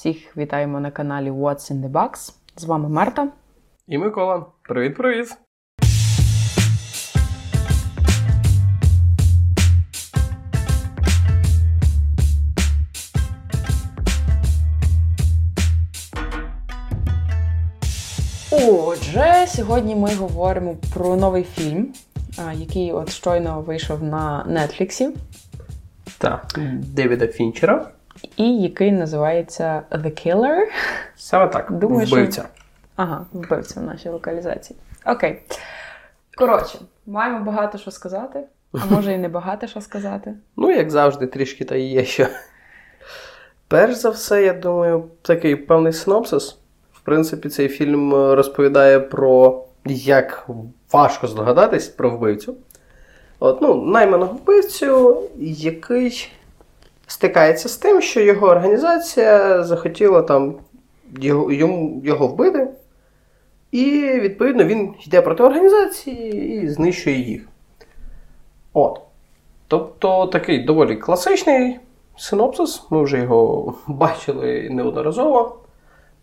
Всіх вітаємо на каналі What's in the Box. З вами Марта. І Микола. Привіт-привіт! Отже, сьогодні ми говоримо про новий фільм, який от щойно вийшов на Нетфліксі. Так, Девіда Фінчера. І який називається The Killer. Саме так. Думаю, вбивця. Що... Ага, вбивця в нашій локалізації. Окей. Коротше, маємо багато що сказати, а може і не багато що сказати. Ну, як завжди, трішки та є що. Перш за все, я думаю, такий певний синопсис. В принципі, цей фільм розповідає про як важко здогадатись про вбивцю. От, ну, Найманого вбивцю, який стикається з тим, що його організація захотіла там його, його вбити. І, відповідно, він йде проти організації і знищує їх. От. Тобто такий доволі класичний синопсис, ми вже його бачили неодноразово.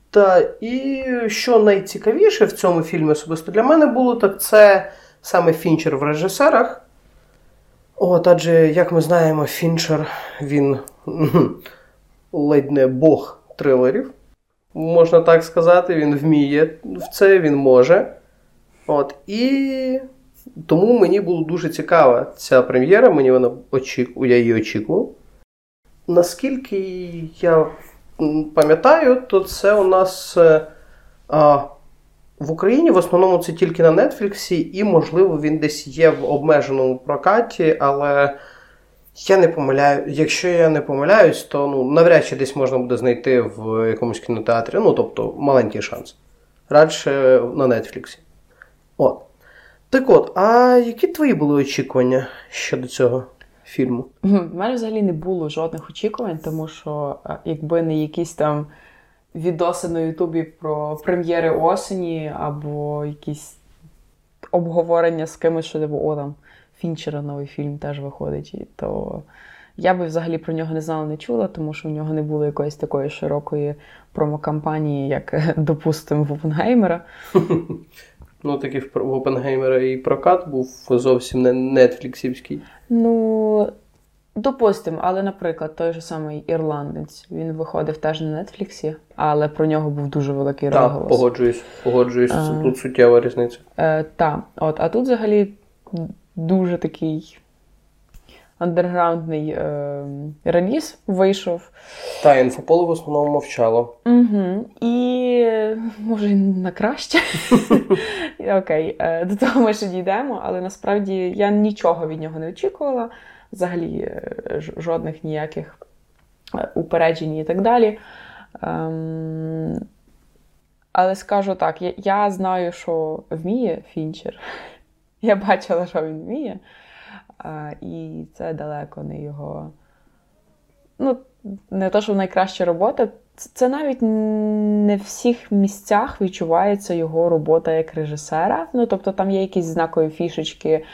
Та і що найцікавіше в цьому фільмі особисто для мене було, так це саме Фінчер в режисерах. От, адже, як ми знаємо, Фінчер він ледь не бог трилерів. Можна так сказати, він вміє в це, він може. От, І тому мені було дуже цікава ця прем'єра, мені вона очіку, я її очікував. Наскільки я пам'ятаю, то це у нас е, а, в Україні в основному це тільки на Нетфліксі, і, можливо, він десь є в обмеженому прокаті, але я не помиляю. Якщо я не помиляюсь, то ну, навряд чи десь можна буде знайти в якомусь кінотеатрі. Ну, тобто, маленький шанс. Радше на Нетфліксі. От. Так от, а які твої були очікування щодо цього? фільму? У мене взагалі не було жодних очікувань, тому що якби не якісь там відоси на Ютубі про прем'єри осені або якісь обговорення з кимось, що типу, о там Фінчера новий фільм теж виходить, то я би взагалі про нього не знала, не чула, тому що у нього не було якоїсь такої широкої промокампанії, як, допустимо, в Опенгеймера. Ну, такий в Опенгеймера і прокат був зовсім не нетфліксівський. Ну, допустимо, але, наприклад, той же самий ірландець він виходив теж на Нетфліксі, але про нього був дуже великий так, розголос. Так, погоджуюсь, погоджуюсь, а, тут суттєва різниця. Е, Так, от, а тут взагалі дуже такий андерграундний е, реліз вийшов. Та, інфополе в основному мовчало. Угу. І може на краще. Окей, е, до того ми ще дійдемо, але насправді я нічого від нього не очікувала. Взагалі е, жодних ніяких е, упереджень і так далі. Ем, але скажу так, я, знаю, що вміє Фінчер. Я бачила, що він вміє. І це далеко не його. Ну, не те, що найкраща робота. Це навіть не в всіх місцях відчувається його робота як режисера. Ну, тобто там є якісь знакові фішечки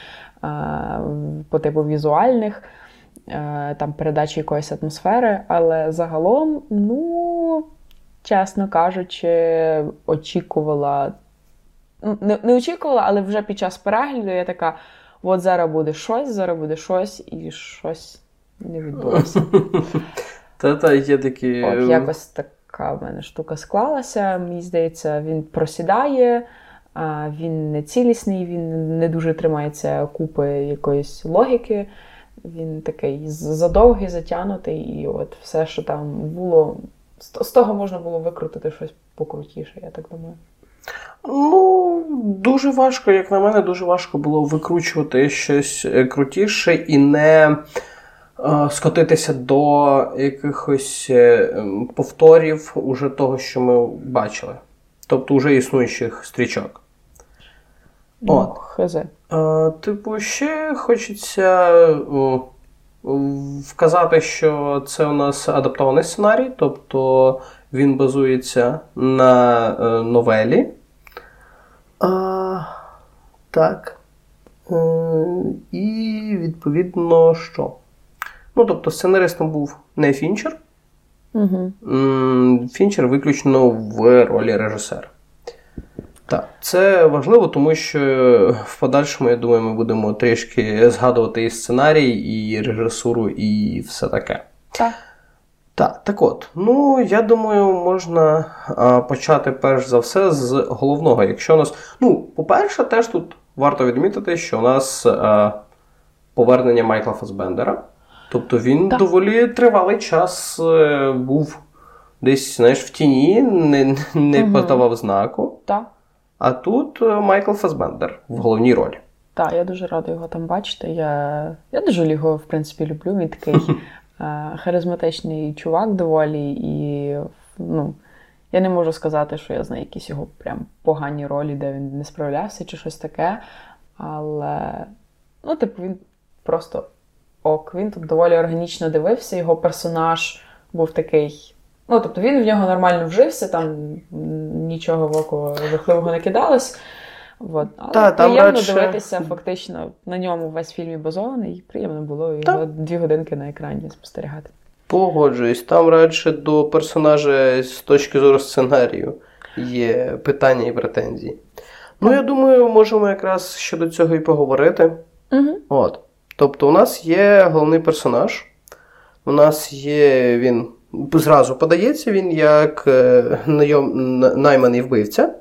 по типу візуальних, там передачі якоїсь атмосфери, але загалом, ну, чесно кажучи, очікувала. Ну, не, не очікувала, але вже під час перегляду я така от зараз буде щось, зараз буде щось, і щось не відбулося. Та-та, є такі. От якось така в мене штука склалася. Мені здається, він просідає, він не цілісний, він не дуже тримається купи якоїсь логіки. Він такий задовгий, затягнутий, і от все, що там було, з того можна було викрутити щось покрутіше, я так думаю. Ну, дуже важко, як на мене, дуже важко було викручувати щось е, крутіше і не е, скотитися до якихось е, повторів уже того, що ми бачили. Тобто вже існуючих стрічок. Ну, От. Хз. Е, типу, ще хочеться вказати, що це у нас адаптований сценарій, тобто він базується на е, новелі. А, Так. Е, І, відповідно, що? Ну, тобто, сценаристом був не Фінчер. Угу. Фінчер виключно в ролі режисера. Так, це важливо, тому що в подальшому, я думаю, ми будемо трішки згадувати і сценарій, і режисуру, і все таке. Так. Так, так от, ну я думаю, можна а, почати перш за все з головного. Якщо у нас. Ну, по-перше, теж тут варто відмітити, що у нас а, повернення Майкла Фасбендера. Тобто він Так. доволі тривалий час е, був десь, знаєш, в тіні, не, не Мгм. подавав знаку. Так. А тут е, Майкл Фасбендер в головній ролі. Так, я дуже рада його там бачити. Я, я дуже його, в принципі, люблю. Він такий е, харизматичний чувак доволі, і ну, я не можу сказати, що я знаю якісь його прям погані ролі, де він не справлявся чи щось таке. Але, ну, типу, він просто ок. Він тут доволі органічно дивився. Його персонаж був такий. Ну, тобто він в нього нормально вжився, там нічого в око жахливого не кидалось. От. Але Та, там приємно радше- дивитися, фактично на ньому весь фільм і базований, і приємно було його Та. дві годинки на екрані спостерігати. Погоджуюсь, там радше до персонажа з точки зору сценарію є питання і претензії. Ну, я думаю, можемо якраз щодо цього і поговорити. Угу. От. Тобто, у нас є головний персонаж. У нас є він зразу подається він як е, найом, найманий вбивця.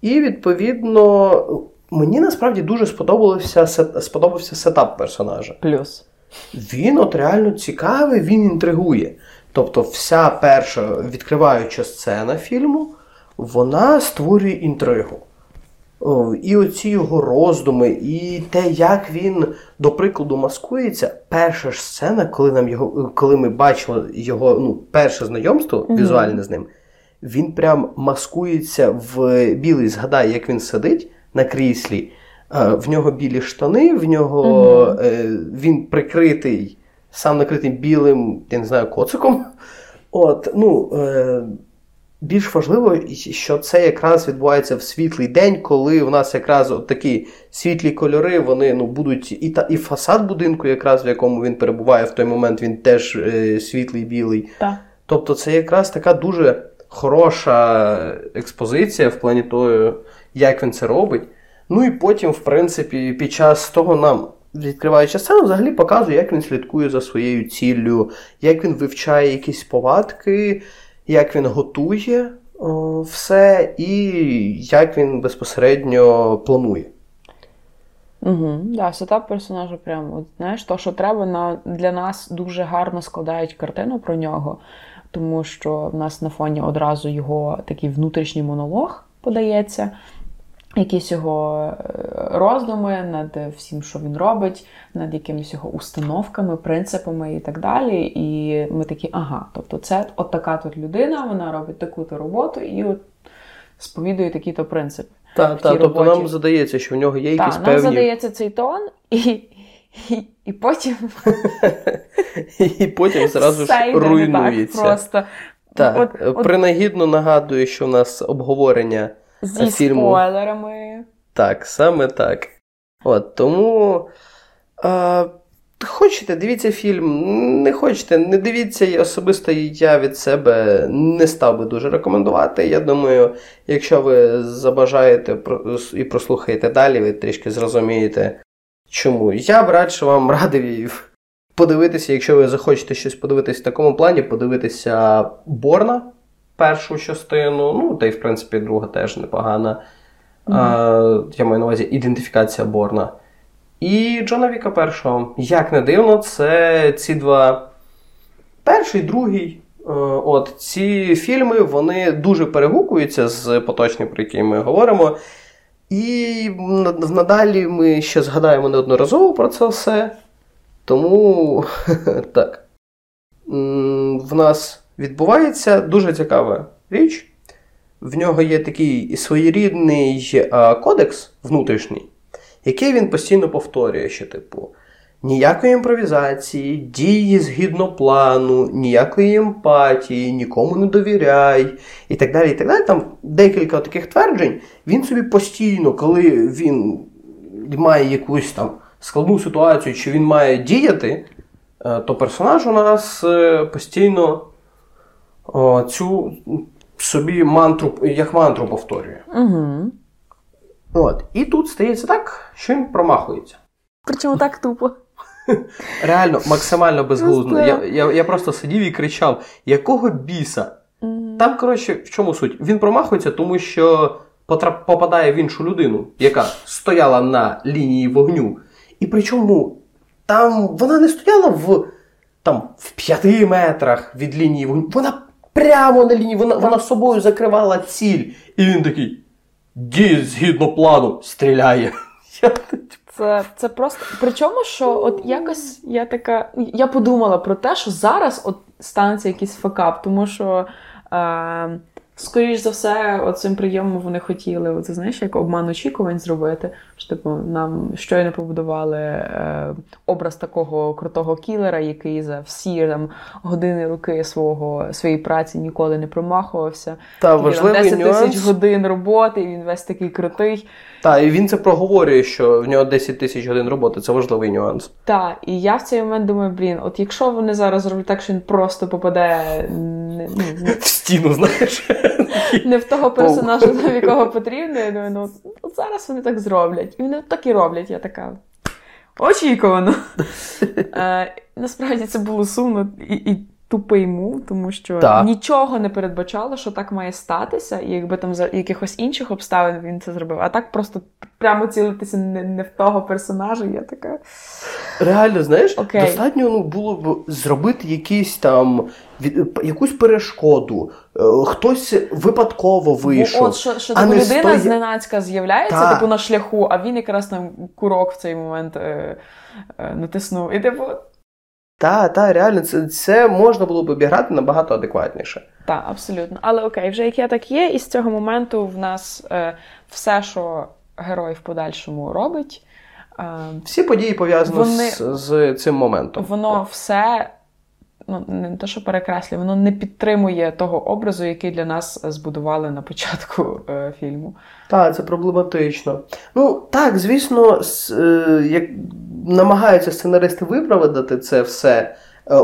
І, відповідно, мені насправді дуже сподобався, сподобався сетап персонажа. Плюс. Він от реально цікавий, він інтригує. Тобто, вся перша відкриваюча сцена фільму, вона створює інтригу. І оці його роздуми, і те, як він, до прикладу, маскується. Перша ж сцена, коли нам його, коли ми бачили його ну, перше знайомство Мгм. візуальне з ним, він прям маскується в білий. Згадай, як він сидить на кріслі. Е, В нього білі штани, в нього е, він прикритий, сам накритий білим, я не знаю, коциком. От, ну, е, більш важливо, що це якраз відбувається в світлий день, коли в нас якраз от такі світлі кольори, вони ну, будуть і, та, і фасад будинку, якраз в якому він перебуває в той момент, він теж е, світлий білий. Так. Тобто це якраз така дуже хороша експозиція в плані того, як він це робить. Ну і потім, в принципі, під час того нам, відкриваючи сцену, взагалі показує, як він слідкує за своєю ціллю, як він вивчає якісь повадки, як він готує о, все, і як він безпосередньо планує. Угу. Да, сетап персонажа прям, от, знаєш, то, що треба, на, для нас дуже гарно складають картину про нього, тому що в нас на фоні одразу його такий внутрішній монолог подається, якісь його е, роздуми над всім, що він робить, над якимись його установками, принципами і так далі. І ми такі, ага, тобто це от така тут людина, вона робить таку-то роботу і от сповідує такі-то принципи. Та, В та, тобто нам задається, що в нього є якісь Так, нам задається цей тон, і, і, і потім І потім зразу ж руйнується. Так, просто Так, от- принагідно нагадую, що в нас обговорення зі фільму. спойлерами. так, саме так. От тому. А, хочете, дивіться фільм, не хочете, не дивіться, і особисто я від себе не став би дуже рекомендувати. Я думаю, якщо ви забажаєте і прослухаєте далі, ви трішки зрозумієте, чому. Я б радше вам радив подивитися, якщо ви захочете щось подивитися в такому плані, подивитися Борна першу частину, ну та й в принципі друга теж непогана. А, я маю на увазі ідентифікація Борна. І Джона Віка першого. Як не дивно, це ці два. Перший, другий. е, От ці фільми вони дуже перегукуються з поточним, про який ми говоримо. І надалі ми ще згадаємо неодноразово про це все. Тому так. В нас відбувається дуже цікава річ. В нього є такий своєрідний кодекс внутрішній, який він постійно повторює, що, типу, ніякої імпровізації, дії згідно плану, ніякої емпатії, нікому не довіряй, і так далі. і так далі. Там декілька таких тверджень. Він собі постійно, коли він має якусь там складну ситуацію, чи він має діяти, е, то персонаж у нас е, постійно цю собі мантру, як мантру повторює. Угу. От. І тут стається так, що він промахується. Причому так тупо. Реально, максимально безглуздо. Я, я, я просто сидів і кричав: якого біса? Там, коротше, в чому суть? Він промахується, тому що потрап- попадає в іншу людину, яка стояла на лінії вогню. І причому там вона не стояла в, там, в п'яти метрах від лінії вогню. Вона прямо на лінії, вона, вона собою закривала ціль. І він такий: дій згідно плану, стріляє. Це, це просто. Причому, що от якось я така. Я подумала про те, що зараз от станеться якийсь факап, тому що. Е, Скоріш за все, оцим прийомом вони хотіли, оце знаєш, як обман очікувань зробити. Що типу нам щойно побудували е, образ такого крутого кілера, який за всі там години руки свого своєї праці ніколи не промахувався. Та там, важливий 10 тисяч годин роботи, і він весь такий крутий. Та, і він це проговорює, що в нього 10 тисяч годин роботи. Це важливий нюанс. Так, і я в цей момент думаю, блін, от якщо вони зараз зроблять так, що він просто попаде не, ну, не- В стіну, знаєш. Не в того персонажа, до якого потрібно, я думаю, ну от, зараз вони так зроблять. І вони так і роблять. Я така. Очікувано. Е, насправді це було сумно і, і тупий мув, тому що Так. нічого не передбачало, що так має статися, і якби там за якихось інших обставин він це зробив. А так просто прямо цілитися не, не в того персонажа, я така. Реально, знаєш, Окей. достатньо ну, було б зробити якийсь там від, якусь перешкоду. Е, Хтось випадково вийшов. Бо от що, що а типу, не людина стоя- зненацька з'являється, Та. типу на шляху, а він якраз там курок в цей момент е, е, натиснув. І типу, Та, та, реально, це, це можна було б обіграти набагато адекватніше. так, абсолютно. Але окей, вже як я так є, і з цього моменту в нас е, все, що герой в подальшому робить, е, Всі події пов'язані Вони- з, з цим моментом. воно все. Ну, не те, що перекреслює, воно не підтримує того образу, який для нас збудували на початку е, фільму. Так, це проблематично. Ну, так, звісно, е, як намагаються сценаристи виправдати це все е,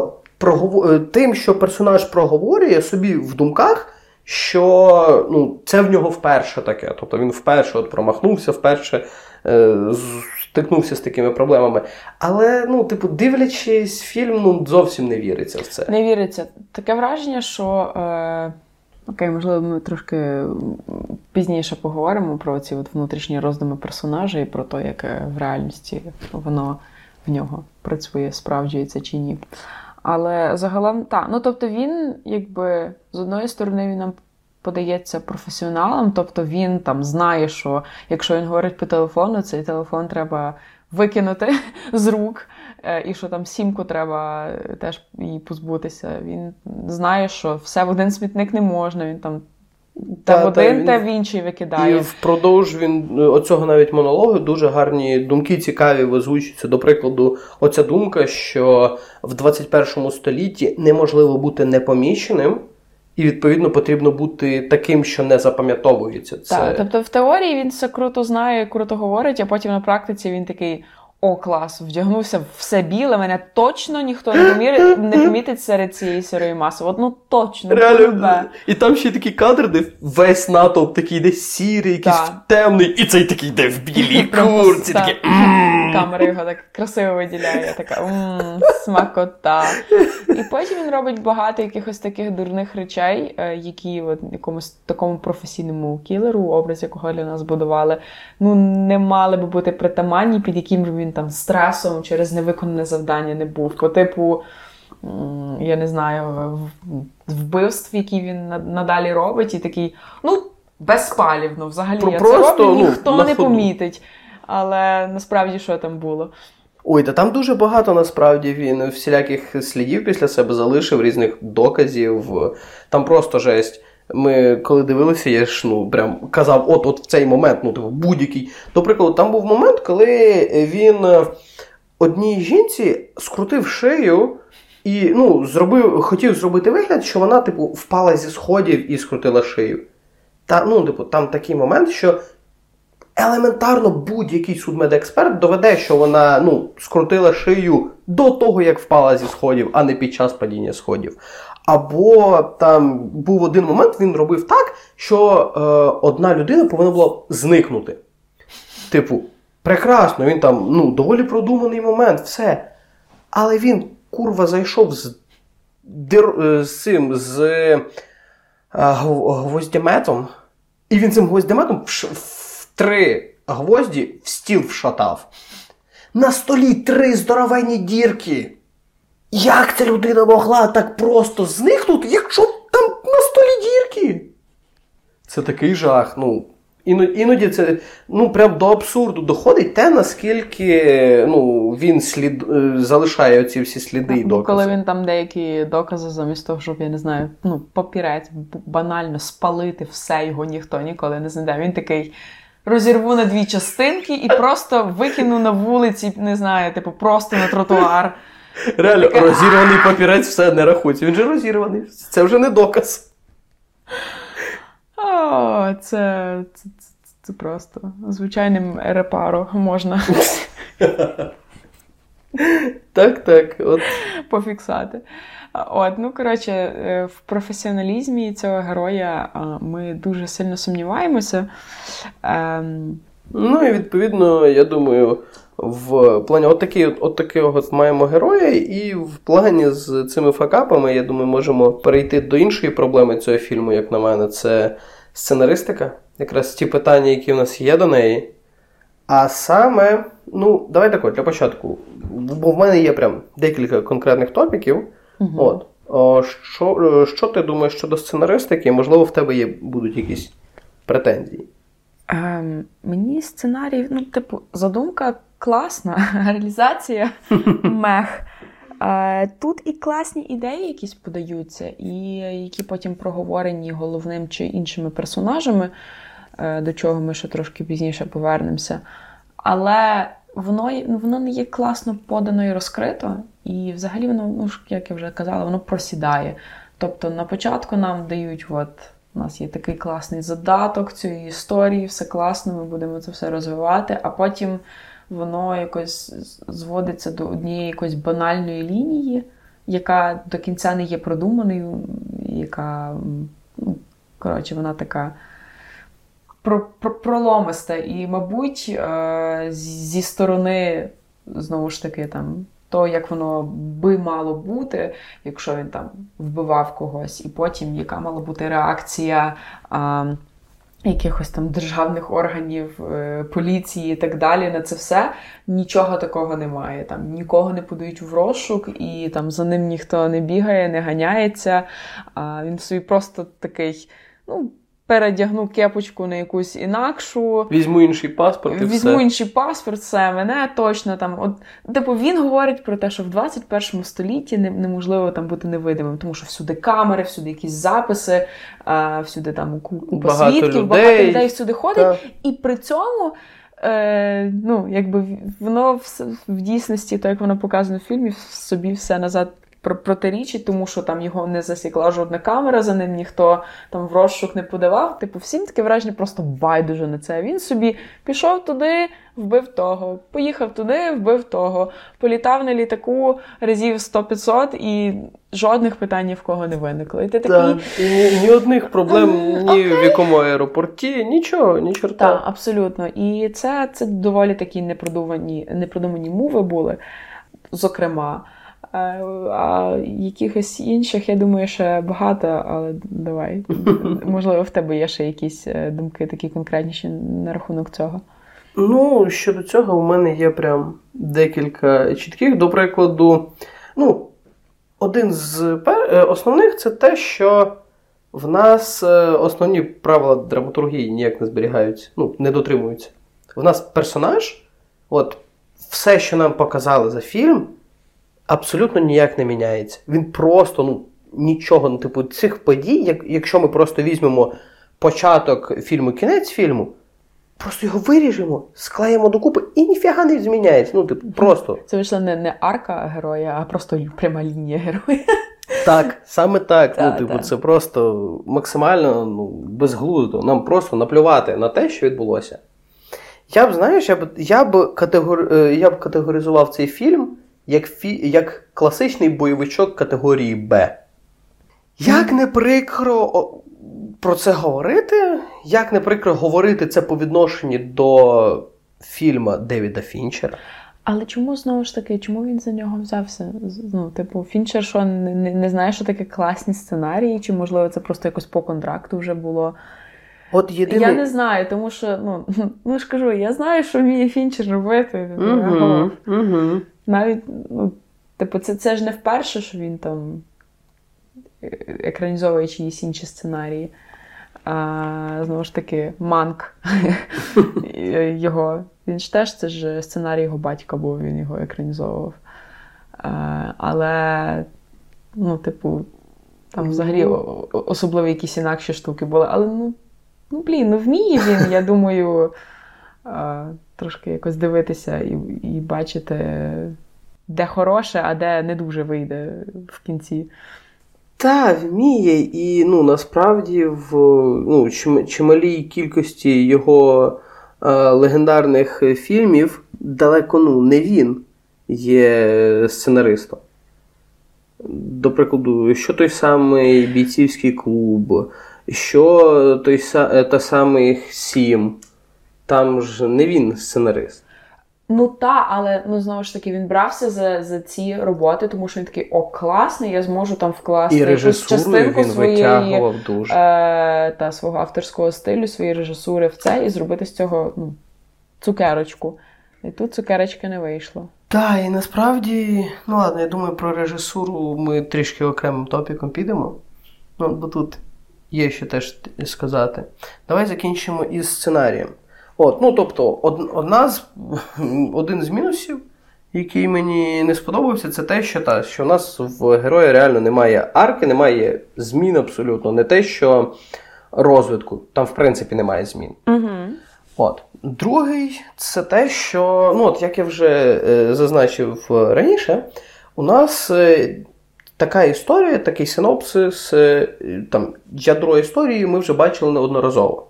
прогово- е, тим, що персонаж проговорює собі в думках, що ну, це в нього вперше таке. Тобто він вперше от промахнувся, вперше е, стикнувся з такими проблемами. Але, ну, типу, дивлячись фільм, ну, зовсім не віриться в це. Не віриться. Таке враження, що. Е... Окей, можливо, ми трошки пізніше поговоримо про ці от внутрішні роздуми персонажа і про те, як в реальності воно в нього працює, справджується чи ні. Але загалом так. Ну тобто він, якби з одної сторони, він нам подається професіоналом, тобто він там знає, що якщо він говорить по телефону, цей телефон треба викинути з рук, е, і що там сімку треба е, теж її позбутися. Він знає, що все в один смітник не можна, він там те Та, в та, один, він- те в інший І викидає. впродовж він е, оцього навіть монологу дуже гарні думки цікаві озвучуються. До прикладу, оця думка, що в 21 столітті неможливо бути непоміченим, і відповідно потрібно бути таким, що не запам'ятовується. Це Так, тобто в теорії він все круто знає, круто говорить, а потім на практиці він такий. О, клас, вдягнувся все біле, мене точно ніхто не помірить, не помітить серед цієї сірої маси. От ну точно, Реально, і там ще й такі кадри, де весь натовп такий десь сірий, якийсь Так. темний, і цей такий де в білій курці. так. такий. Камера його так красиво виділяє, така мм, смакота. І потім він робить багато якихось таких дурних речей, е, які от якомусь такому професійному кілеру, образ якого для нас будували, ну не мали би бути притаманні, під яким би він там стресом через невиконане завдання не був. По типу. Я не знаю, вбивств, які він надалі робить, і такий, ну, безпалівно, взагалі Про- я це роблю, ну, ніхто не ходу. помітить. Але насправді що там було? Ой, та там дуже багато насправді він всіляких слідів після себе залишив, різних доказів. Там просто жесть. Ми коли дивилися, я ж ну прям казав, от от в цей момент, ну типу, будь-який. До прикладу, там був момент, коли він одній жінці скрутив шию і ну, зробив, хотів зробити вигляд, що вона, типу, впала зі сходів і скрутила шию. Та, ну, типу, там такий момент, що елементарно будь-який судмедексперт доведе, що вона ну, скрутила шию до того, як впала зі сходів, а не під час падіння сходів. Або там був один момент, він робив так, що е, одна людина повинна була зникнути. Типу, прекрасно, він там ну, доволі продуманий момент, все. Але він, курва, зайшов з дир, е, з цим з е, гвоздяметом, і він цим гвоздяметом в три гвозді в стіл вшатав. На столі три здоровенні дірки. Як ця людина могла так просто зникнути, якщо там на столі дірки? Це такий жах. Ну, іноді, це ну, прям до абсурду доходить те, наскільки ну, він слід, е, залишає оці всі сліди і докази. коли він там деякі докази, замість того, щоб я не знаю, ну, папірець банально спалити все, його ніхто ніколи не знайде. Він такий. Розірву на дві частинки і просто викину на вулиці, не знаю, типу, просто на тротуар. Реально, Таке, розірваний папірець все не рахується. Він же розірваний. Це вже не доказ. О, це, це, це, це просто звичайним репаро можна Так, так. От. пофіксати. От, ну коротше, е, в професіоналізмі цього героя ми дуже сильно сумніваємося. Ем, Ну і відповідно, я думаю, в плані от такий, от, такого маємо героя, і в плані з цими факапами, я думаю, можемо перейти до іншої проблеми цього фільму, як на мене, це сценаристика. Якраз ті питання, які в нас є до неї. А саме, ну, давай так от, для початку. Бо в мене є прям декілька конкретних топіків. Мгм. От. О, що, е, що ти думаєш щодо сценаристики? Можливо, в тебе є, будуть якісь претензії. ем, мені сценарій, ну, типу, задумка класна, реалізація мех. Е, Тут і класні ідеї якісь подаються, і які потім проговорені головним чи іншими персонажами, е, до чого ми ще трошки пізніше повернемося. Але воно, ну, воно не є класно подано і розкрито, і взагалі воно, ну, як я вже казала, воно просідає. Тобто на початку нам дають, от у нас є такий класний задаток цієї історії, все класно, ми будемо це все розвивати, а потім воно якось зводиться до однієї якоїсь банальної лінії, яка до кінця не є продуманою, яка, ну, коротше, вона така про, про, проломиста. І, мабуть, е, зі сторони, знову ж таки, там. То, як воно би мало бути, якщо він там вбивав когось, і потім яка мала бути реакція а, якихось там державних органів, е, поліції і так далі на це все, нічого такого немає. Там нікого не подають в розшук, і там за ним ніхто не бігає, не ганяється. А він собі просто такий, ну. Передягну кепочку на якусь інакшу, Візьму інший паспорт і Візьму все. інший паспорт, все мене точно там. От, типу, він говорить про те, що в 21 столітті неможливо там бути невидимим, тому що всюди камери, всюди якісь записи, а, всюди там ку- купа Багато свідків, людей. багато людей всюди ходить, Так. і при цьому. Е, ну, якби воно в, в дійсності, то як воно показано в фільмі, в собі все назад протирічить, тому що там його не засікла жодна камера, за ним ніхто там в розшук не подавав. Типу, всім таке враження просто байдуже на це. Він собі пішов туди, вбив того, поїхав туди, вбив того, політав на літаку разів 100-500 і жодних питань ні в кого не виникло. І ти такий. Так. І ні, ні одних проблем ні в якому аеропорті, нічого, ні чорта. Так, абсолютно. І це, це доволі такі непродумані, непродумані мови були, зокрема. Е, А якихось інших, я думаю, ще багато, але давай. Можливо, в тебе є ще якісь е, думки такі конкретніші на рахунок цього. Ну, щодо цього, у мене є прям декілька чітких. До прикладу, ну, один з пер... е, основних це те, що в нас основні правила драматургії ніяк не зберігаються, ну, не дотримуються. В нас персонаж, от все, що нам показали за фільм, абсолютно ніяк не міняється. Він просто, ну, нічого, ну, типу, цих подій, як, якщо ми просто візьмемо початок фільму, кінець фільму, просто його виріжемо, склеїмо докупи і ніфіга не зміняється. Ну, типу, просто. Це вийшла не, не арка героя, а просто пряма лінія героя. Так, саме так. Та, ну, типу, та. це просто максимально ну, безглуздо. Нам просто наплювати на те, що відбулося. Я б, знаєш, я б, я б, категор... е, я б категоризував цей фільм як, фі... як класичний бойовичок категорії Б. Як не прикро про це говорити, як не прикро говорити це по відношенню до фільму Девіда Фінчера. Але чому знову ж таки, чому він за нього взявся? Ну, типу, Фінчер, що не, не, не знає, що таке класні сценарії, чи можливо це просто якось по контракту вже було. От єдиний... Я не знаю, тому що ну ну ж кажу, я знаю, що вміє Фінчер робити. Угу, угу. Навіть, ну, типу, це це ж не вперше, що він там екранізовує чиїсь інші сценарії. А, Знову ж таки, Манк його. Він ж теж це ж сценарій його батька, був, він його екранізовував. А, але, ну, типу, там взагалі особливо якісь інакші штуки були. Але ну, ну блін, ну вміє він, я думаю, трошки якось дивитися і, і бачити, де хороше, а де не дуже вийде в кінці. Та, вміє, і ну, насправді в ну, чималій кількості його е, легендарних фільмів далеко ну, не він є сценаристом. До прикладу, що той самий бійцівський клуб, що той та самий Сім, там ж не він сценарист. Ну та, але ну знову ж таки він брався за за ці роботи, тому що він такий о, класний, я зможу там вкласти І якусь частинку він своєї дуже. Е, та свого авторського стилю, своєї режисури в це і зробити з цього ну, цукерочку. І тут цукерочка не вийшло. Так, і насправді, ну ладно, я думаю, про режисуру ми трішки окремим топіком підемо. Ну, бо тут є що теж сказати. Давай закінчимо із сценарієм. От, ну, Тобто, одна з, один з мінусів, який мені не сподобався, це те, що та, що у нас в герої реально немає арки, немає змін абсолютно. Не те, що розвитку, там, в принципі, немає змін. Угу. От. Другий це те, що, ну, от, як я вже е, зазначив раніше, у нас. Е, Така історія, такий синопсис, е, там ядро історії ми вже бачили неодноразово.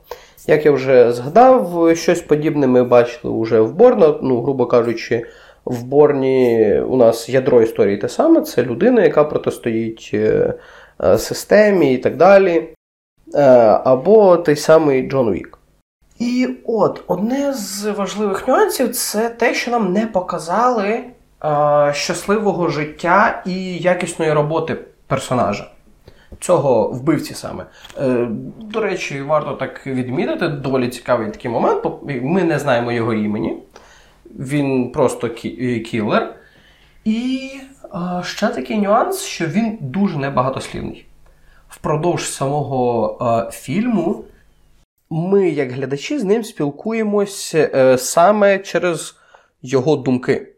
Як я вже згадав, щось подібне ми бачили вже в Борно. Ну, грубо кажучи, в Борні у нас ядро історії те саме, це людина, яка протистоїть е, е, системі і так далі. Е, або той самий Джон Вік. І от одне з важливих нюансів це те, що нам не показали щасливого життя і якісної роботи персонажа цього вбивці саме. Е, До речі, варто так відмітити, доволі цікавий такий момент. Ми не знаємо його імені. Він просто кі- кілер. І е, ще такий нюанс, що він дуже небагатослівний. Впродовж самого е, фільму ми, як глядачі, з ним спілкуємося е, саме через його думки.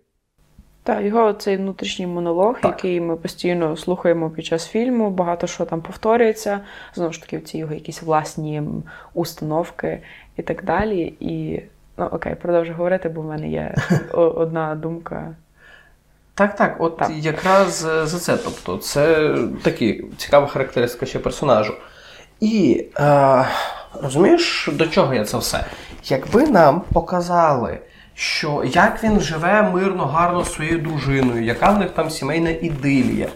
Так, його цей внутрішній монолог, так. який ми постійно слухаємо під час фільму, багато що там повторюється. Знову ж таки, ці його якісь власні установки і так далі. І ну окей, продовжу говорити, бо в мене є одна думка. Так, так, от так. якраз за це. Тобто, це такі цікава характеристика ще персонажу. І е, розумієш, до чого я це все? Якби нам показали що як він живе мирно, гарно з своєю дружиною, яка в них там сімейна ідилія,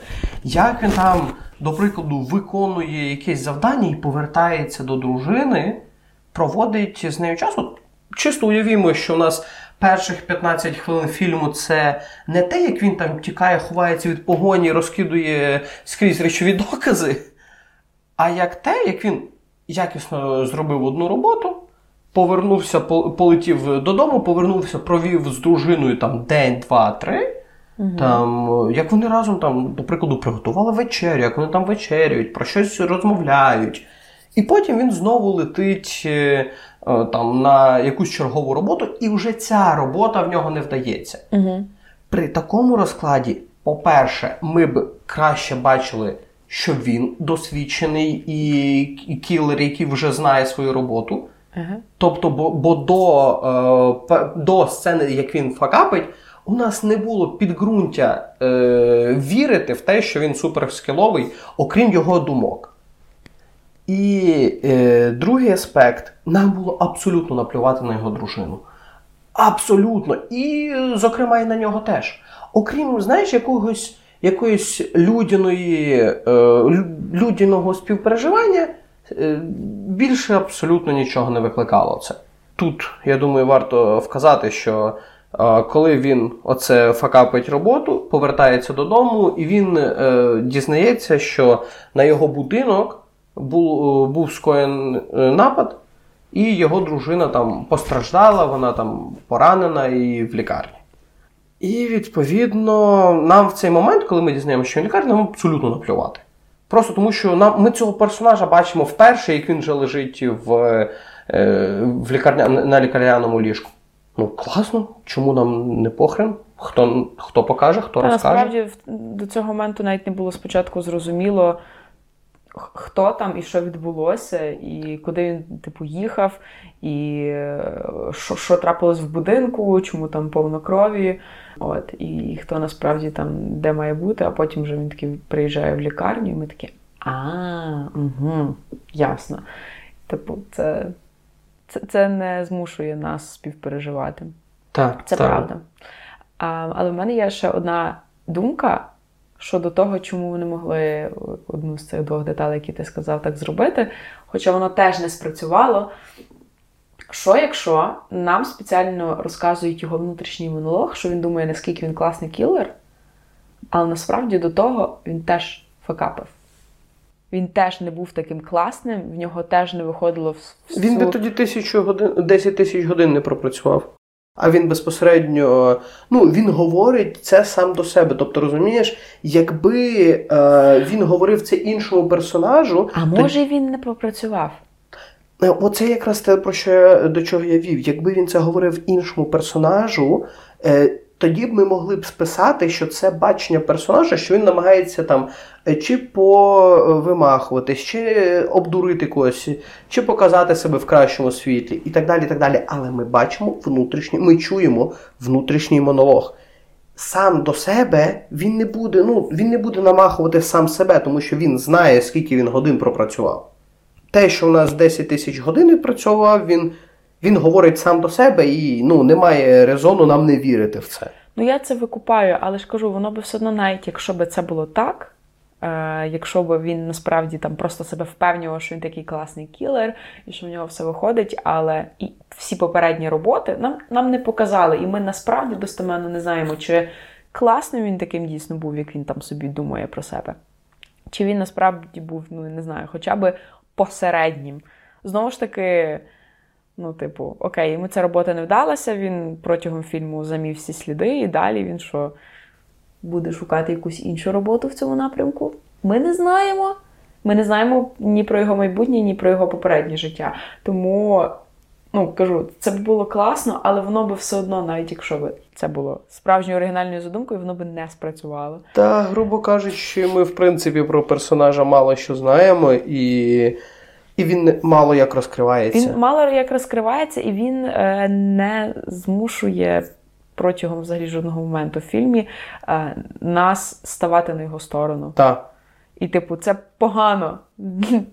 як він там, до прикладу, виконує якесь завдання і повертається до дружини, проводить з нею час. От Чисто уявімо, що у нас перших 15 хвилин фільму це не те, як він там тікає, ховається від погоні, розкидує скрізь речові докази, а як те, як він якісно зробив одну роботу повернувся, полетів додому, повернувся, провів з дружиною там день, два, три. Угу. Там, Як вони разом, там, до прикладу, приготували вечерю, як вони там вечерюють, про щось розмовляють. І потім він знову летить е, е, там, на якусь чергову роботу, і вже ця робота в нього не вдається. Угу. При такому розкладі, по-перше, ми б краще бачили, що він досвідчений і кілер, який вже знає свою роботу. Ага. Тобто, бо бо до е, до сцени, як він факапить, у нас не було підґрунтя е, вірити в те, що він суперскіловий, окрім його думок. І е, другий аспект, нам було абсолютно наплювати на його дружину. Абсолютно. І, зокрема, і на нього теж. Окрім, знаєш, якогось якоїсь людяної, е, людяного співпереживання більше абсолютно нічого не викликало це. Тут, я думаю, варто вказати, що е, коли він оце факапить роботу, повертається додому, і він е, дізнається, що на його будинок був, був скоєн напад, і його дружина там постраждала, вона там поранена і в лікарні. І, відповідно, нам в цей момент, коли ми дізнаємося, що він лікарня, нам абсолютно наплювати. Просто тому, що нам, ми цього персонажа бачимо вперше, як він вже лежить в е, в лікарня, на лікарняному ліжку. Ну, класно, чому нам не похрен? Хто хто покаже, хто Та, розкаже? Насправді до цього моменту навіть не було спочатку зрозуміло, хто там і що відбулося, і куди він типу їхав, і е, що що трапилось в будинку, чому там повно крові. От, І хто насправді там де має бути, а потім вже він такий приїжджає в лікарню, і ми такі а, угу, ясно. Типу, це, це, це не змушує нас співпереживати. Так, Це так. правда. А, Але в мене є ще одна думка щодо того, чому вони могли одну з цих двох деталей, які ти сказав, так зробити. Хоча воно теж не спрацювало. Що, якщо нам спеціально розказують його внутрішній монолог, що він думає, наскільки він класний кілер, але насправді до того він теж факапив. Він теж не був таким класним, в нього теж не виходило в Він би тоді тисячу годин, 10 тисяч годин не пропрацював. А він безпосередньо ну, він говорить це сам до себе. Тобто, розумієш, якби е, він говорив це іншому персонажу. А може то... він не пропрацював? Е, оце якраз те, про що я, до чого я вів. Якби він це говорив іншому персонажу, е, тоді б ми могли б списати, що це бачення персонажа, що він намагається там е, чи повимахуватись, чи обдурити когось, чи показати себе в кращому світлі, і так далі. і так далі. Але ми бачимо внутрішній, ми чуємо внутрішній монолог. Сам до себе він не буде, ну, він не буде намахувати сам себе, тому що він знає, скільки він годин пропрацював. Те, що у нас 10 тисяч годин відпрацьовував, він він говорить сам до себе і ну, немає резону нам не вірити в це. Ну я це викупаю, але ж кажу, воно би все одно, навіть якщо би це було так, е, якщо б він насправді там просто себе впевнював, що він такий класний кілер і що в нього все виходить, але і всі попередні роботи нам нам не показали, і ми насправді достеменно не знаємо, чи класним він таким дійсно був, як він там собі думає про себе. Чи він насправді був, ну не знаю, хоча б посереднім. Знову ж таки. Ну, типу, окей, йому ця робота не вдалася, він протягом фільму замів всі сліди, і далі він що буде шукати якусь іншу роботу в цьому напрямку. Ми не знаємо. Ми не знаємо ні про його майбутнє, ні про його попереднє життя. Тому, ну, кажу, це б було класно, але воно би все одно, навіть якщо б це було справжньою оригінальною задумкою, воно би не спрацювало. Та, грубо кажучи, ми, в принципі, про персонажа мало що знаємо і. І він мало як розкривається. Він мало як розкривається, і він е, не змушує протягом взагалі жодного моменту в фільмі е, нас ставати на його сторону. Так. І, типу, це погано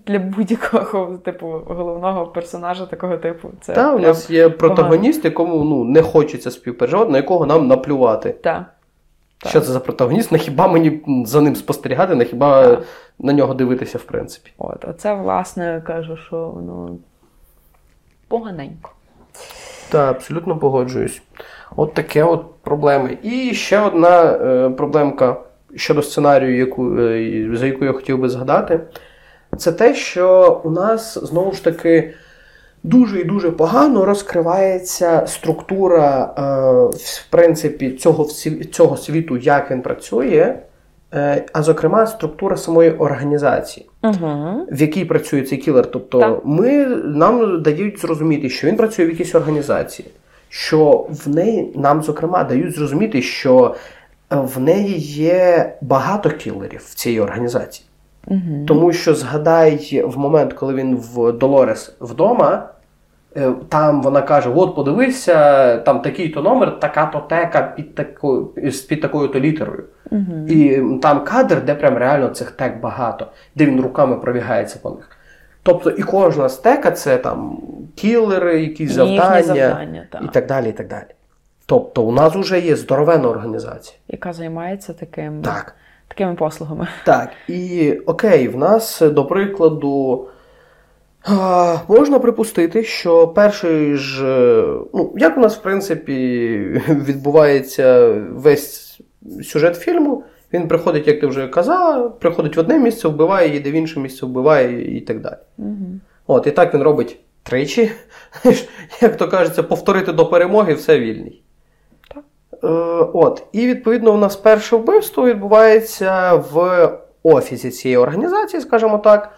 для будь-якого типу головного персонажа такого типу. Це Так, у нас є протагоніст, якому ну, не хочеться співпереживати, на якого нам наплювати. Так. Так. Що це за протагоніст? На хіба мені за ним спостерігати, на хіба так. на нього дивитися, в принципі? От, Оце, власне, кажу, що воно поганенько. Так, абсолютно погоджуюсь. От таке от проблеми. І ще одна е, проблемка щодо сценарію, яку, е, за яку я хотів би згадати, це те, що у нас знову ж таки дуже і дуже погано розкривається структура, е, в принципі, цього цього світу, як він працює, е, а зокрема, структура самої організації, угу. в якій працює цей кілер. Тобто, ми нам дають зрозуміти, що він працює в якійсь організації, що в неї нам, зокрема, дають зрозуміти, що в неї є багато кілерів в цій організації. Угу. Тому що згадай в момент, коли він в Долорес вдома, е, там вона каже: От, подивися, там такий-то номер, така-то тека під такою під такою-то літерою. Угу. І там кадр, де прям реально цих тек багато, де він руками пробігається по них. Тобто і кожна стека це там кілери, якісь завдання, завдання і так далі. і так далі. Тобто, у нас вже є здоровенна організація, яка займається таким. Так. Такими послугами. Так, і окей, в нас, до прикладу, можна припустити, що перший ж, е, ну, як у нас, в принципі, відбувається весь сюжет фільму, він приходить, як ти вже казала, приходить в одне місце, вбиває, їде в інше місце, вбиває і так далі. Угу. От, і так він робить тричі. Як то кажеться, повторити до перемоги все вільний. Е, от. І відповідно у нас перше вбивство відбувається в офісі цієї організації, скажімо так.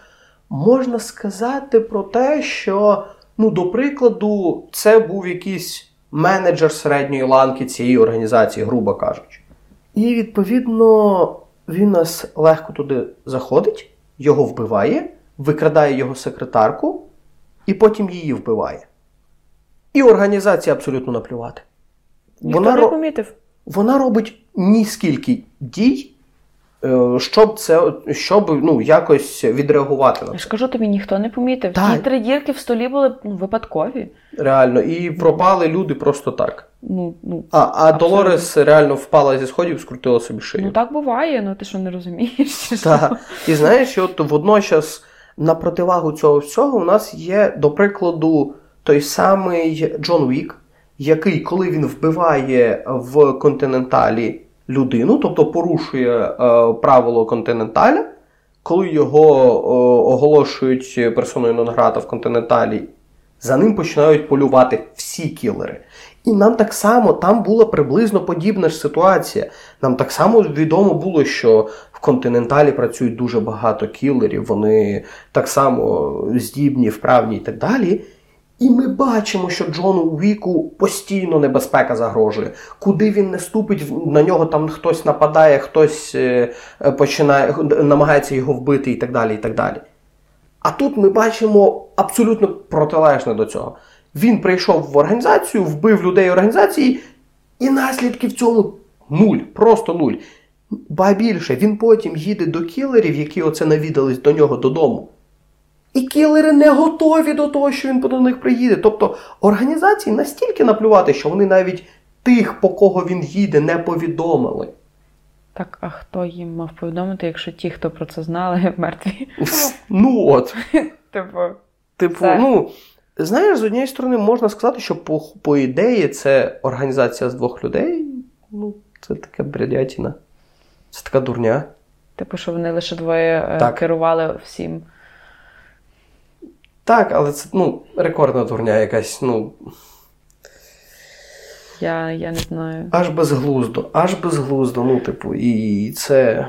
Можна сказати про те, що, ну, до прикладу, це був якийсь менеджер середньої ланки цієї організації, грубо кажучи. І відповідно він нас легко туди заходить, його вбиває, викрадає його секретарку і потім її вбиває. І організація абсолютно наплювати. Вона, не помітив. вона робить ні скільки дій, е, щоб це щоб ну, якось відреагувати на Я ж кажу тобі, ніхто не помітив. Так. Ті три дірки в столі були ну, випадкові. Реально. І пропали люди просто так. Ну, ну, А, а Долорес реально впала зі сходів, скрутила собі шию. ну так буває, ну ти що не розумієш? Так. І знаєш, от водночас на противагу цього всього у нас є, до прикладу, той самий Джон Вік, який, коли він вбиває в континенталі людину, тобто порушує е, правило континенталя, коли його е, оголошують персоною нон-грата в континенталі, за ним починають полювати всі кілери. І нам так само там була приблизно подібна ж ситуація. Нам так само відомо було, що в континенталі працюють дуже багато кілерів, вони так само здібні, вправні і так далі. І ми бачимо, що Джону Віку постійно небезпека загрожує. Куди він не ступить, на нього там хтось нападає, хтось е, е, починає, намагається його вбити і так далі. і так далі. А тут ми бачимо абсолютно протилежне до цього. Він прийшов в організацію, вбив людей організації, і наслідки в цьому нуль, просто нуль. Ба більше, він потім їде до кілерів, які оце навідались до нього додому. І кілери не готові до того, що він до них приїде. Тобто організації настільки наплювати, що вони навіть тих, по кого він їде, не повідомили. Так, а хто їм мав повідомити, якщо ті, хто про це знали, мертві? Ну от. Типу, Типу, Це- ну, знаєш, з однієї сторони можна сказати, що по, по ідеї це організація з двох людей. Ну, це така бредятіна. Це така дурня. типу, що вони лише двоє е, Так. керували всім. Так, але це ну, рекордна дурня якась, ну, Я, я не знаю. аж безглуздо, аж безглуздо. Ну, типу, і це.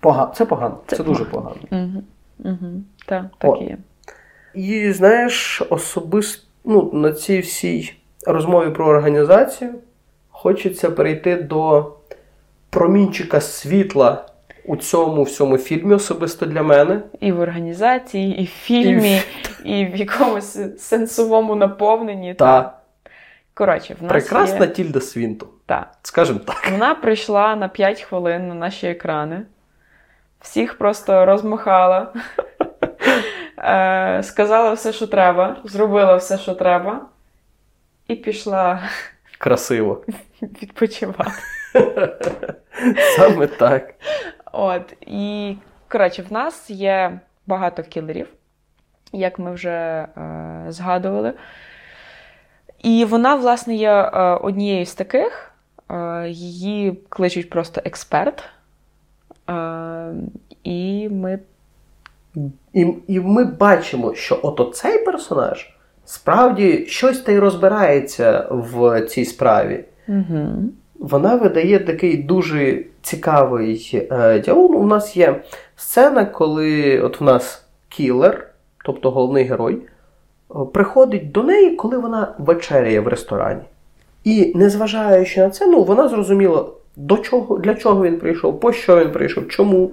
Погано. Це погано. Це, Це дуже погано. погано. Угу. Угу. Так, так О. і є. І знаєш, особисто ну, на цій всій розмові про організацію хочеться перейти до промінчика світла у цьому всьому фільмі, особисто для мене. І в організації, і в фільмі, і в якомусь сенсовому наповненні. Та Коротше, в нас прекрасна є... Тільда Свінтон. Та. Скажімо так. Вона прийшла на 5 хвилин на наші екрани. Всіх просто розмахала. Е, сказала все, що треба, зробила все, що треба, і пішла Красиво. відпочивати. Саме так. От, і коротше, в нас є багато кілерів, як ми вже е, згадували. І вона, власне, є е, однією з таких. Е, її кличуть просто експерт. Е, і ми. І, і ми бачимо, що ото цей персонаж справді щось та й розбирається в цій справі. Угу. Вона видає такий дуже цікавий е, діалог. У нас є сцена, коли от в нас кілер, тобто головний герой, е, приходить до неї, коли вона вечеряє в ресторані. І незважаючи на це, ну, вона зрозуміла, до чого, для чого він прийшов, по що він прийшов, чому.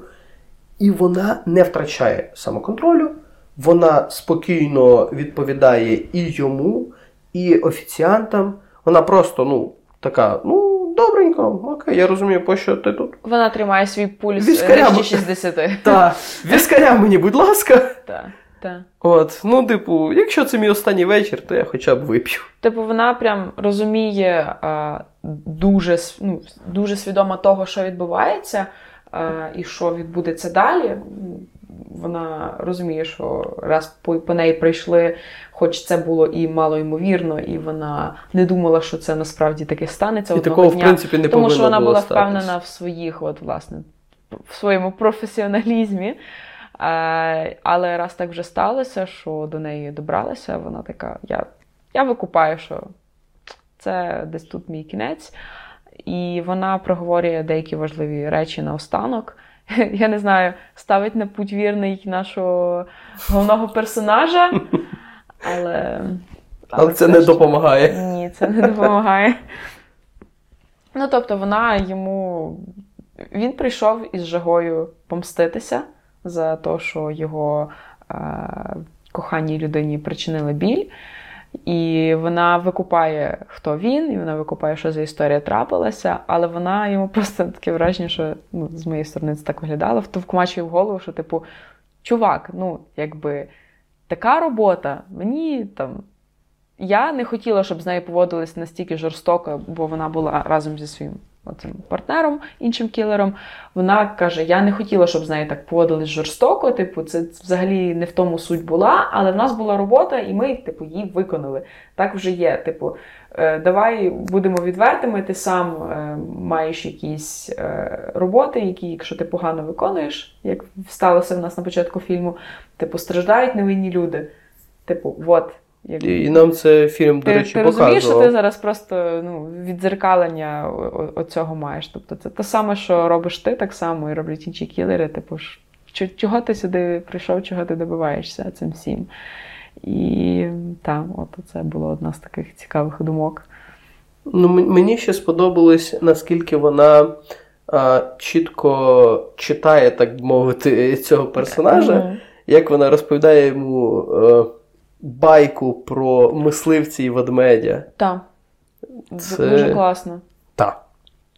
І вона не втрачає самоконтролю, вона спокійно відповідає і йому, і офіціантам. Вона просто, ну, така, ну, добренько, окей, я розумію, по що ти тут. Вона тримає свій пульс е, Віскаря 60. Та, віскаря мені, будь ласка. Та, Так. От, ну, типу, якщо це мій останній вечір, то я хоча б вип'ю. Типу, вона прям розуміє а, дуже, ну, дуже свідомо того, що відбувається, а, і що відбудеться далі. Вона розуміє, що раз по, по неї прийшли, хоч це було і мало ймовірно, і вона не думала, що це насправді таки станеться. І одного такого, дня, в принципі, не тому що вона була статись. впевнена в своїх, от, власне, в своєму професіоналізмі. Е, але раз так вже сталося, що до неї добралася, вона така: я, я викупаю, що це десь тут мій кінець. І вона проговорює деякі важливі речі наостанок. Я не знаю, ставить на путь вірний нашого головного персонажа, але. Але це все не ж- допомагає. Ні, це не допомагає. Ну, тобто, вона йому. Він прийшов із жагою помститися за те, що його е, коханій людині причинили біль. І вона викупає, хто він, і вона викупає, що за історія трапилася, але вона йому просто таке враження, що ну, з моєї сторони це так виглядало, втовкмачує в голову, що, типу, чувак, ну, якби така робота, мені там. Я не хотіла, щоб з нею поводились настільки жорстоко, бо вона була разом зі своїм оцим партнером, іншим кілером. Вона каже: Я не хотіла, щоб з нею так поводились жорстоко. Типу, це взагалі не в тому суть була, але в нас була робота, і ми, типу, її виконали. Так вже є. Типу, е, давай будемо відвертими. Ти сам е, маєш якісь е, роботи, які, якщо ти погано виконуєш, як сталося в нас на початку фільму, типу, страждають невинні люди. Типу, от. Якби. І, нам це фільм, до Ти, речі, ти розумієш, що ти зараз просто ну, віддзеркалення оцього маєш. Тобто це те саме, що робиш ти так само і роблять інші кілери. Типу, чого ти сюди прийшов, чого ти добиваєшся цим всім. І так, от це було одна з таких цікавих думок. Ну, мені ще сподобалось, наскільки вона а, чітко читає, так би мовити, цього персонажа, як вона розповідає йому е, байку про мисливці і ведмедя. Так. Це- Дуже класно. Так.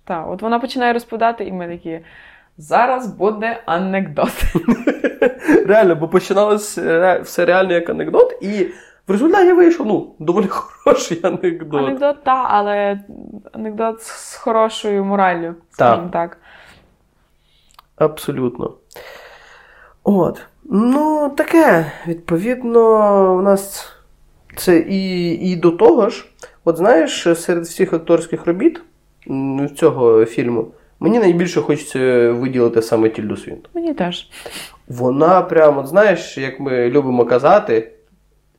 Так, от вона починає розповідати, і ми такі. Зараз буде анекдот. Реально, бо починалось все реально як анекдот, і в результаті вийшов ну, доволі хороший анекдот. Анекдот, так, але анекдот з хорошою мораллю, скажімо так. Абсолютно. От. Ну, таке, відповідно, у нас це і, і до того ж, от знаєш, серед всіх акторських робіт цього фільму, мені найбільше хочеться виділити саме Тільду Свінтон. Мені теж. Вона прямо, от знаєш, як ми любимо казати,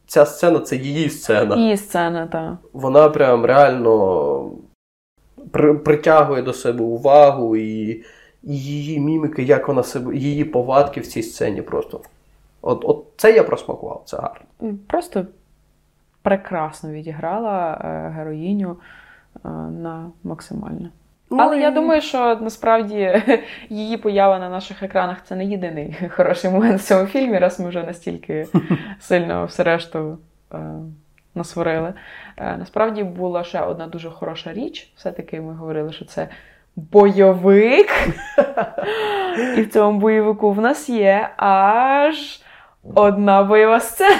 ця сцена це її сцена. І сцена, так. Вона прям реально при, притягує до себе увагу і її міміки, як вона себе, її повадки в цій сцені просто. От, от це я просмакував, це гарно. Просто прекрасно відіграла е, героїню е, на максимально. Ну, Але я думаю, що насправді її поява на наших екранах це не єдиний хороший момент в цьому фільмі, раз ми вже настільки сильно все решту е, насварили. Е, насправді була ще одна дуже хороша річ. Все-таки ми говорили, що це бойовик. І в цьому бойовику в нас є аж одна бойова сцена.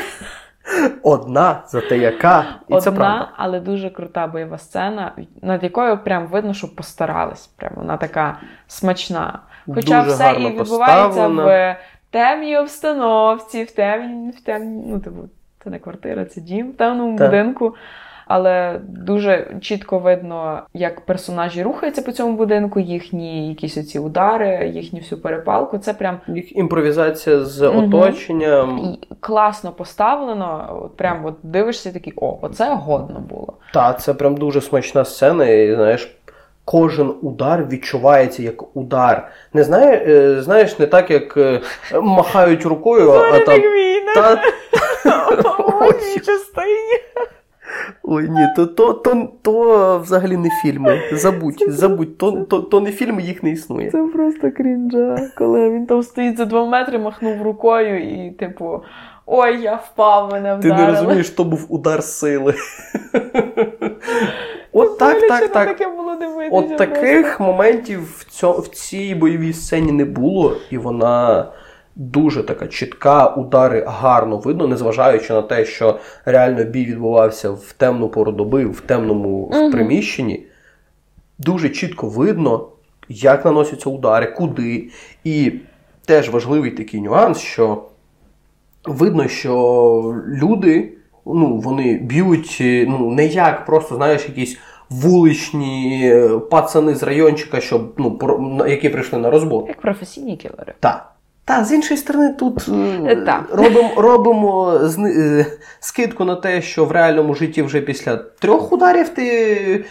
Одна, зате яка. І Одна, це правда. але дуже крута бойова сцена, над якою прям видно, що постарались. Прям вона така смачна. Хоча Дуже все гарно і відбувається поставлена. в темній обстановці, в темній, в темній, ну, типу, це не квартира, це дім в темному Так. будинку. Але дуже чітко видно, як персонажі рухаються по цьому будинку, їхні якісь оці удари, їхню всю перепалку. Це прям Їх імпровізація з Мгм. оточенням. і класно поставлено. От прям от дивишся такий, о, оце годно було. Та, це прям дуже смачна сцена, і знаєш. Кожен удар відчувається як удар. Не знає, е, знаєш, не так, як е, махають рукою, а там. Та... Ой, частині. Ой, ні, то, то, то, то взагалі не фільми. Забудь, забудь, то, то, то не фільми, їх не існує. Це просто крінжа. Коли він там стоїть за два метри, махнув рукою і, типу, ой, я впав, мене Ти не розумієш, то був удар сили. От так, так, так. От таких моментів в цій бойовій сцені не було, і вона дуже така чітка, удари гарно видно, незважаючи на те, що реально бій відбувався в темну пору доби, в темному в приміщенні. Дуже чітко видно, як наносяться удари, куди. І теж важливий такий нюанс, що видно, що люди ну, вони б'ють ну, не як просто, знаєш, якісь вуличні е, пацани з райончика, щоб, ну, які прийшли на розбор. Як професійні кілери. Так. Та, з іншої сторони, тут е, робимо робимо е, скидку на те, що в реальному житті вже після трьох ударів ти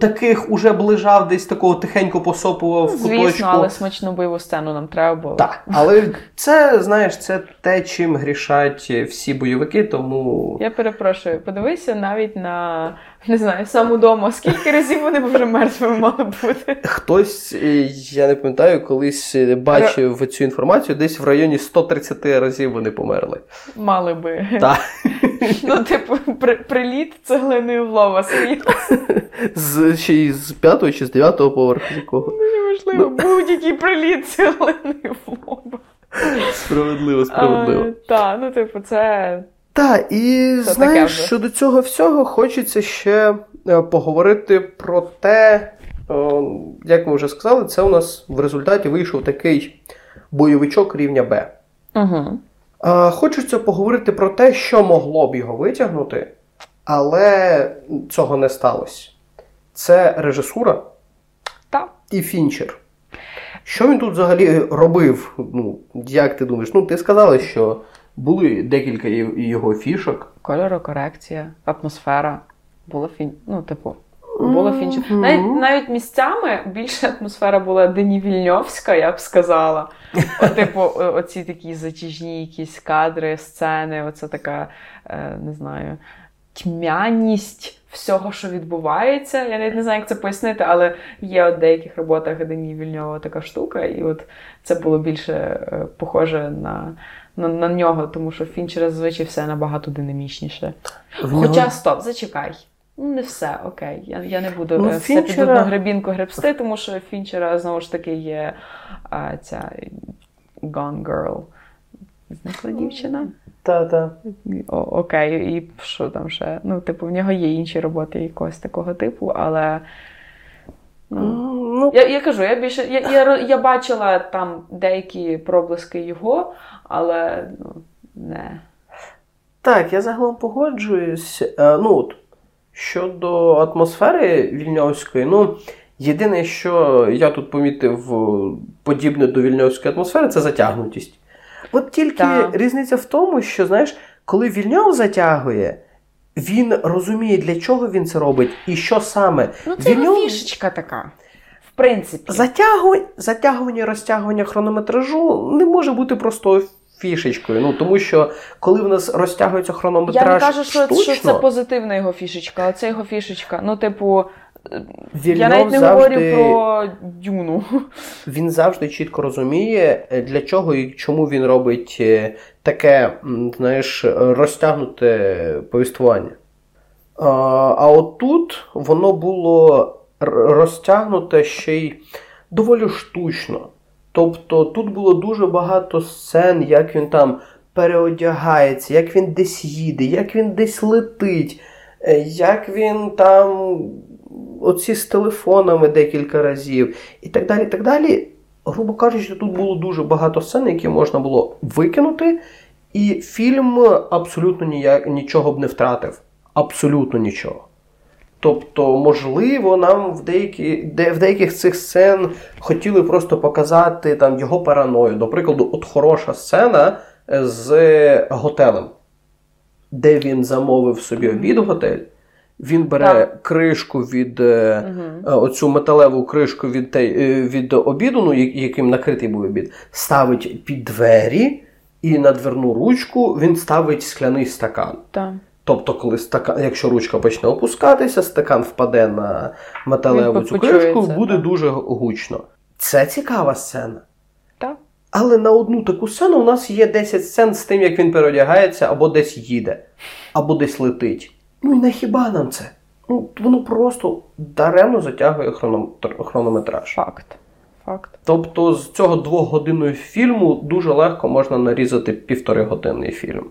таких уже ближав, десь такого тихенько посопував в куточку. Звісно, але смачну бойову сцену нам треба було. Так, але це, знаєш, це те, чим грішать всі бойовики, тому. Я перепрошую, подивися навіть на не знаю, сам удома. Скільки разів вони вже мертвими мали бути? Хтось, е, я не пам'ятаю, колись бачив цю інформацію, десь в районі 130 разів вони померли. Мали би. Так. Ну, типу, при, приліт цеглиною в лова З ще й з п'ятого чи з дев'ятого поверху якого. Ну, неважливо, ну. будь-який приліт цеглиною в лоба. Справедливо, справедливо. Так, ну, типу, це. Так, і Це знаєш, щодо цього всього хочеться ще е, поговорити про те, як ми вже сказали, це у нас в результаті вийшов такий бойовичок рівня Б. Угу. Хочеться поговорити про те, що могло б його витягнути, але цього не сталося. Це режисура Та. і фінчер. Що він тут взагалі робив? Ну, Як ти думаєш? Ну, ти сказала, що були декілька його фішок. Кольорокорекція, атмосфера. Було фін... Ну, типу, було фінче. Навіть навіть місцями більше атмосфера була денівільньовська, я б сказала. О, типу, оці такі затяжні якісь кадри, сцени, оце така, е, не знаю, тьмяність всього, що відбувається. Я навіть не знаю, як це пояснити, але є в деяких роботах Дені Вільньова така штука, і от це було більше е, похоже на на, на нього, тому що Фінчера зазвичай все набагато динамічніше. Хоча стоп, зачекай. Ну, не все, окей. Я я не буду ну, е, все під одну гребінку гребсти, тому що Фінчера знову ж таки є а, ця Gone Girl. Зникла дівчина. Та-та. Окей, і що там ще? Ну, типу, в нього є інші роботи якогось такого типу, але. Ну, ну, Я я кажу, я більше я, я, я бачила там деякі проблиски його, але ну, не. Так, я загалом погоджуюсь. Е, ну, от, Щодо атмосфери вільньовської, ну, єдине, що я тут помітив подібне до вільньовської атмосфери, це затягнутість. От тільки так. різниця в тому, що, знаєш, коли Вільньов затягує, він розуміє, для чого він це робить і що саме. Ну, це Вільньов... фішечка така. В принципі. Затягування, затягування розтягування хронометражу не може бути простою фішечкою. Ну, Тому що коли в нас розтягується хронометраж. Я не кажу, що, штучно, що це позитивна його фішечка, а це його фішечка. Ну, типу. Вільнов Я навіть не завжди, говорю про дюну. Він завжди чітко розуміє, е, для чого і чому він робить е, таке, знаєш, розтягнуте повіствування. А а от тут воно було розтягнуте ще й доволі штучно. Тобто тут було дуже багато сцен, як він там переодягається, як він десь їде, як він десь летить, е, як він там оці з телефонами декілька разів і так далі. так далі. Грубо кажучи, тут було дуже багато сцен, які можна було викинути, і фільм абсолютно ніяк, нічого б не втратив. Абсолютно нічого. Тобто, можливо, нам в деякі, де, в деяких цих сцен хотіли просто показати там його параною. До прикладу, от хороша сцена з готелем, де він замовив собі обід в готель. Він бере так. кришку від угу. оцю металеву кришку від е, від обіду, ну, яким накритий був обід, ставить під двері, і на дверну ручку він ставить скляний стакан. Так. Тобто, коли стакан, якщо ручка почне опускатися, стакан впаде на металеву цю кришку, буде так. дуже гучно. Це цікава сцена. Так. Але на одну таку сцену у нас є 10 сцен з тим, як він переодягається, або десь їде, або десь летить. Ну і на хіба нам це? Ну, Воно просто даремно затягує хронометраж. Факт. факт. Тобто з цього двохгодинного фільму дуже легко можна нарізати півторигодинний фільм,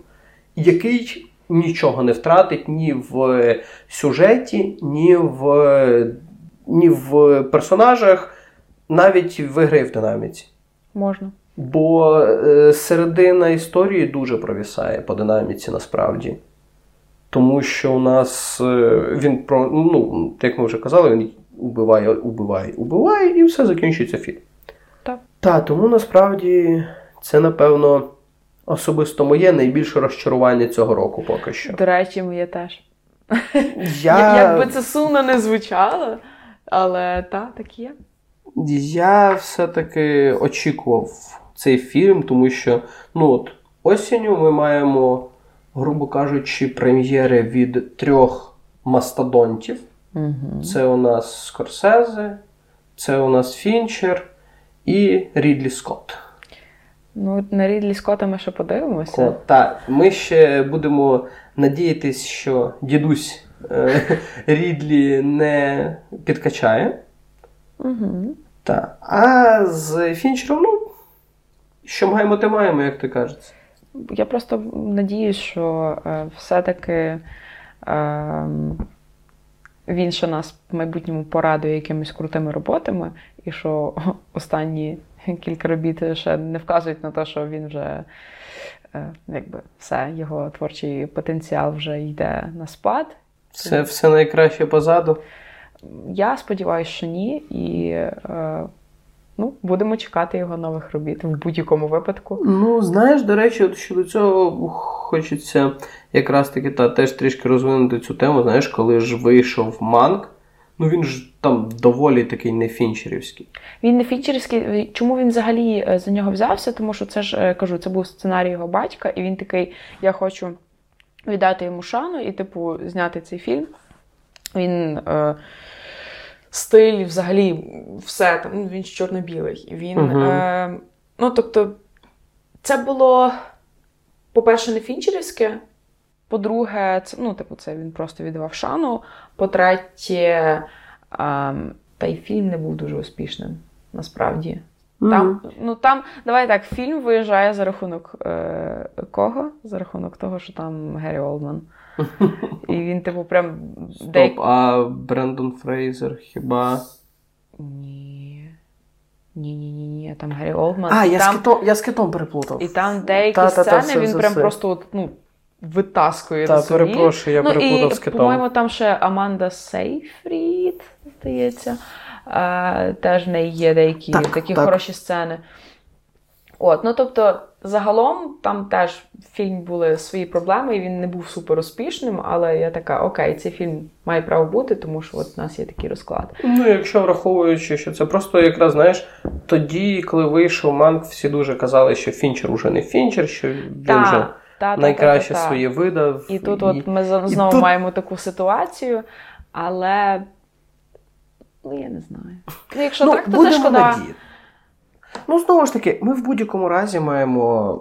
який нічого не втратить ні в сюжеті, ні в, ні в персонажах, навіть в гри в динаміці. Можна. Бо е, середина історії дуже провісає по динаміці насправді. Тому що у нас е, він про, ну, як ми вже казали, він убиває, убиває, убиває, і все закінчується фільм. Так. Так, тому насправді це, напевно, особисто моє найбільше розчарування цього року поки що. До речі, моє теж. Я, Як би це сумно не звучало, але та, так є. я все-таки очікував цей фільм, тому що ну, от, осінню ми маємо, грубо кажучи, прем'єри від трьох мастодонтів. Угу. Це у нас Скорсезе, це у нас Фінчер і Рідлі Скотт. Ну, на Рідлі Скотта ми ще подивимося. Так, ми ще будемо надіятись, що дідусь е, Рідлі не підкачає. Угу. Так. А з Фінчером, ну, що маємо, те маємо, як ти кажеться. Я просто надіюсь, що е, все-таки е, він ще нас в майбутньому порадує якимись крутими роботами, і що останні кілька робіт ще не вказують на те, що він вже е, якби все, його творчий потенціал вже йде на спад. Все, все найкраще позаду. Я сподіваюся, що ні, і е, ну, будемо чекати його нових робіт в будь-якому випадку. Ну, знаєш, до речі, от щодо цього хочеться якраз таки та, теж трішки розвинути цю тему. Знаєш, коли ж вийшов Манк, ну він ж там доволі такий не фінчерівський. Він не фінчерський. Чому він взагалі е, за нього взявся? Тому що це ж е, кажу, це був сценарій його батька, і він такий: я хочу віддати йому шану і, типу, зняти цей фільм. Він е, стиль, взагалі, все там. ну, Він ж чорно-білий. Він, Мгм. е, ну, тобто, це було, по-перше, не фінчерівське. По-друге, це, ну, типу, це він просто віддавав шану. По-третє, ем, та й фільм не був дуже успішним, насправді. Там, ну там, давай так, фільм виїжджає за рахунок е, кого? За рахунок того, що там Геррі Олдман. І він, типу, прям Стоп, а Брендон Фрейзер хіба. Ні. Ні, ні, ні, ні. Там Геррі Олдман. А, я, там, з китом, я з китом переплутав. і там деякі Та-та-та, сцени все, він все, прям все. просто от, ну, витаскує Та, на собі. перепрошую, я ну, переплутав з китом. По-моєму, там ще Аманда Сейфрід, здається. Е, теж в неї є деякі Так, такі так. хороші сцени. От, ну тобто, загалом там теж в фільм були свої проблеми, і він не був супер успішним, але я така, окей, цей фільм має право бути, тому що от у нас є такий розклад. Ну, якщо враховуючи, що це просто якраз, знаєш, тоді, коли вийшов Манк, всі дуже казали, що Фінчер уже не Фінчер, що він вже та, та, найкраще та, та, та. своє видав. І тут от ми і знову тут- маємо таку ситуацію, але ну я не знаю. Ну, якщо ну, так, то це шкода. надіяти. Ну, знову ж таки, ми в будь-якому разі маємо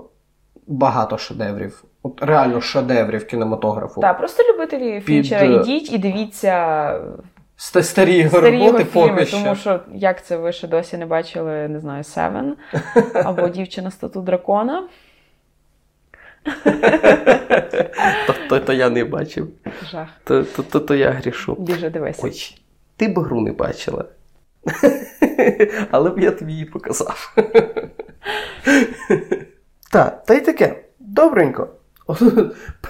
багато шедеврів. От реально шедеврів кінематографу. Так, просто любителі Фінчера, е, ідіть і дивіться Ст- Старі старі роботи фільми, поки що. тому що як це ви ще досі не бачили, не знаю, Севен або дівчина стату дракона. То, то, я не бачив. Жах. То, я грішу. Біже дивися. Ой, ти б гру не бачила. Але б я тобі її показав. Так, та й таке. Добренько.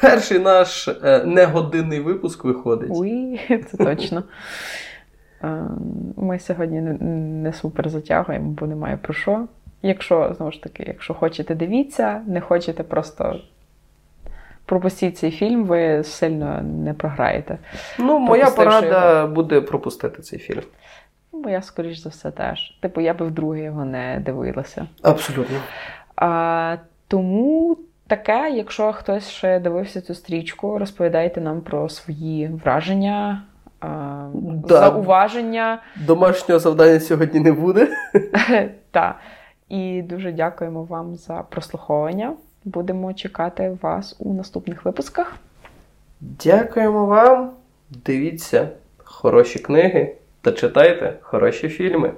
Перший наш е, негодинний випуск виходить. Уй, це точно. Е, Ми сьогодні не супер затягуємо, бо немає про що. Якщо, знову ж таки, якщо хочете, дивіться, не хочете, просто пропустіть цей фільм, ви сильно не програєте. Ну, моя Пропустивши порада буде пропустити цей фільм. Бо я, скоріш за все, теж. Типу, я би вдруге його не дивилася. Абсолютно. А, тому таке, якщо хтось ще дивився цю стрічку, розповідайте нам про свої враження, а, Да. зауваження. Домашнього завдання сьогодні не буде. Та. І дуже дякуємо вам за прослуховування. Будемо чекати вас у наступних випусках. Дякуємо вам. Дивіться хороші книги та читайте хороші фільми.